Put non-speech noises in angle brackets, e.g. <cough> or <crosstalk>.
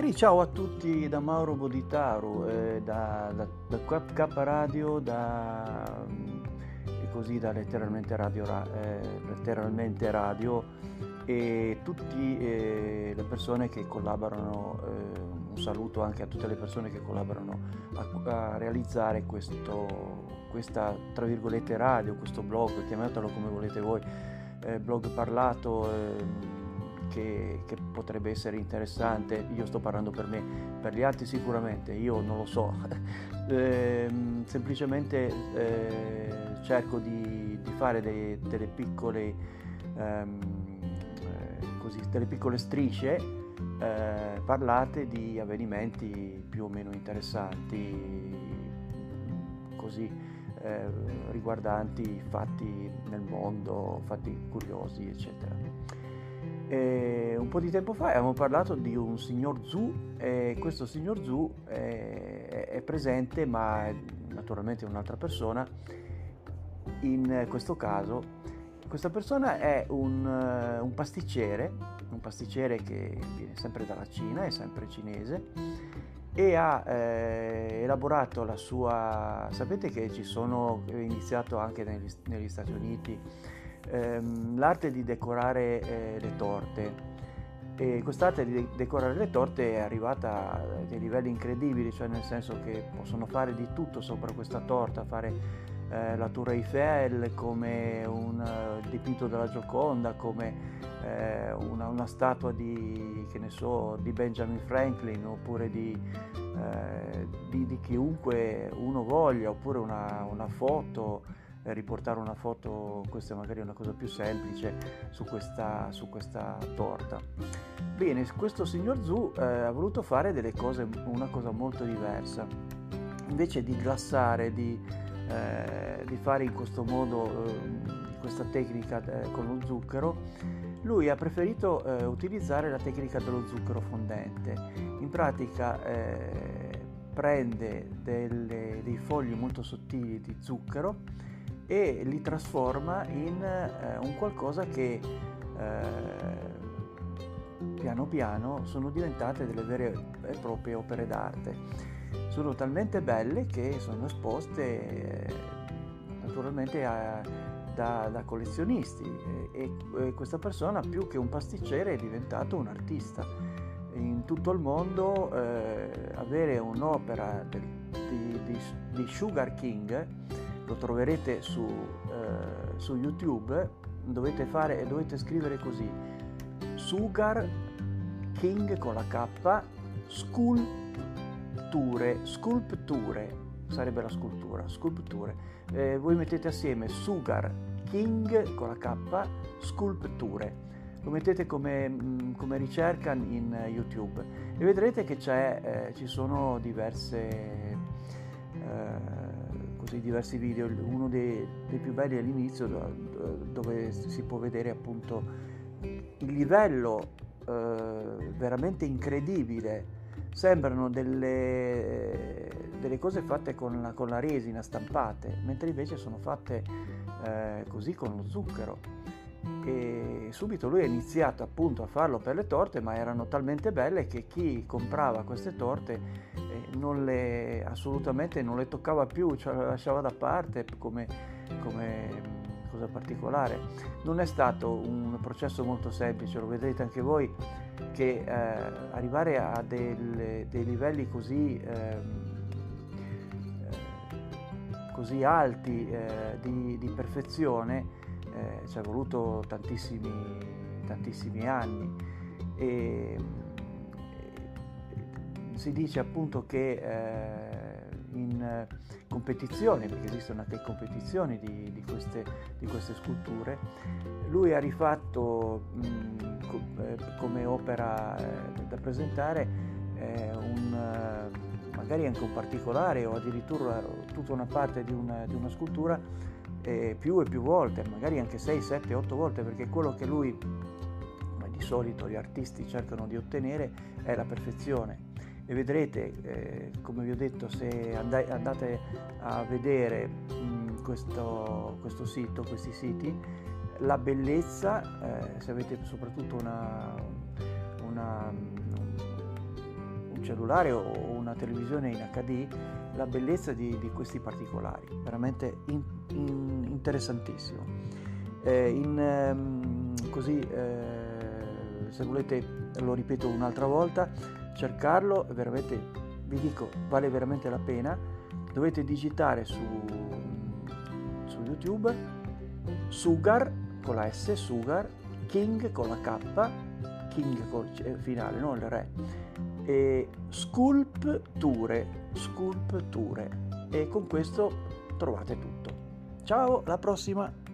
E ciao a tutti da Mauro Boditaru, eh, da, da, da K Radio, da, e così da letteralmente radio, eh, letteralmente radio e tutte eh, le persone che collaborano, eh, un saluto anche a tutte le persone che collaborano a, a realizzare questo, questa tra virgolette radio, questo blog, chiamatelo come volete voi, eh, blog parlato ehm, che, che, potrebbe essere interessante, io sto parlando per me, per gli altri sicuramente, io non lo so, <laughs> eh, semplicemente eh, cerco di, di fare dei, delle, piccole, ehm, eh, così, delle piccole strisce eh, parlate di avvenimenti più o meno interessanti, così eh, riguardanti fatti nel mondo, fatti curiosi, eccetera. E un po' di tempo fa abbiamo parlato di un signor Zhu e questo signor Zhu è, è presente ma è naturalmente un'altra persona. In questo caso questa persona è un, un, pasticcere un pasticcere che viene sempre dalla Cina è sempre cinese e ha eh, elaborato la sua sapete che ci sono è iniziato anche negli, negli Stati Uniti ehm, l'arte di decorare eh, le torte. E quest'arte di decorare le torte è arrivata a dei livelli incredibili, cioè nel senso che possono fare di tutto sopra questa torta, fare eh, la Tour Eiffel come un uh, dipinto della Gioconda, come eh, una, una, statua di, so, di, Benjamin Franklin oppure di, eh, di, di, chiunque uno voglia, oppure una, una foto riportare una foto, questa è magari una cosa più semplice, su questa, su questa torta. Bene, questo signor Zhu eh, ha voluto fare delle cose, una cosa molto diversa. Invece di glassare, di, eh, di fare in questo modo eh, questa tecnica eh, con lo zucchero, lui ha preferito eh, utilizzare la tecnica dello zucchero fondente. In pratica eh, prende delle, dei fogli molto sottili di zucchero, e li trasforma in eh, un qualcosa che eh, piano piano sono diventate delle vere e proprie opere d'arte. Sono talmente belle che sono esposte eh, naturalmente a, da, da, collezionisti e, e, questa persona più che un pasticcere è diventato un artista. In tutto il mondo eh, avere un'opera di, di, di Sugar King lo troverete su, eh, su YouTube, dovete, fare, dovete scrivere così, Sugar King con la K, sculture, sculpture, sarebbe la scultura, sculpture. Eh, voi mettete assieme Sugar King con la K, sculpture. Lo mettete come, mm, come ricerca in YouTube e vedrete che eh, ci sono diverse così diversi video, uno dei, dei più belli all'inizio dove si può vedere appunto il livello eh, veramente incredibile, sembrano delle, delle cose fatte con la, con la, resina stampate, mentre invece sono fatte eh, così con lo zucchero e subito lui ha iniziato appunto a farlo per le torte ma erano talmente belle che chi comprava queste torte eh, non le, assolutamente non le toccava più, cioè le lasciava da parte come, come mm, cosa particolare. Non è stato un processo molto semplice, lo vedrete anche voi, che eh, arrivare a del, dei livelli così, eh, così alti eh, di, di perfezione eh, ci è voluto tantissimi, tantissimi anni e, e, si dice appunto che eh, in eh, competizione, perché esistono anche competizioni di, di, queste, di queste, sculture. Lui ha rifatto mh, co- eh, come opera eh, da presentare eh, un, magari anche un particolare o addirittura tutta una parte di una, di una scultura più e più volte, magari anche 6, 7, 8 volte, perché quello che lui di solito gli artisti cercano di ottenere è la perfezione. E vedrete, eh, come vi ho detto, se andate a vedere mh, questo, questo, sito, questi siti, la bellezza, eh, se avete soprattutto una, una, un cellulare o una televisione in HD, la bellezza di, di questi particolari, veramente in, in, interessantissimo. Eh, in, ehm, così, eh, se volete lo ripeto un'altra volta, cercarlo, veramente, vi dico, vale veramente la pena. Dovete digitare su, su YouTube Sugar con la S, Sugar, King con la K, King col finale, non il re, e Sculpture, Sculpture. E con questo trovate tutto. Ciao, alla prossima!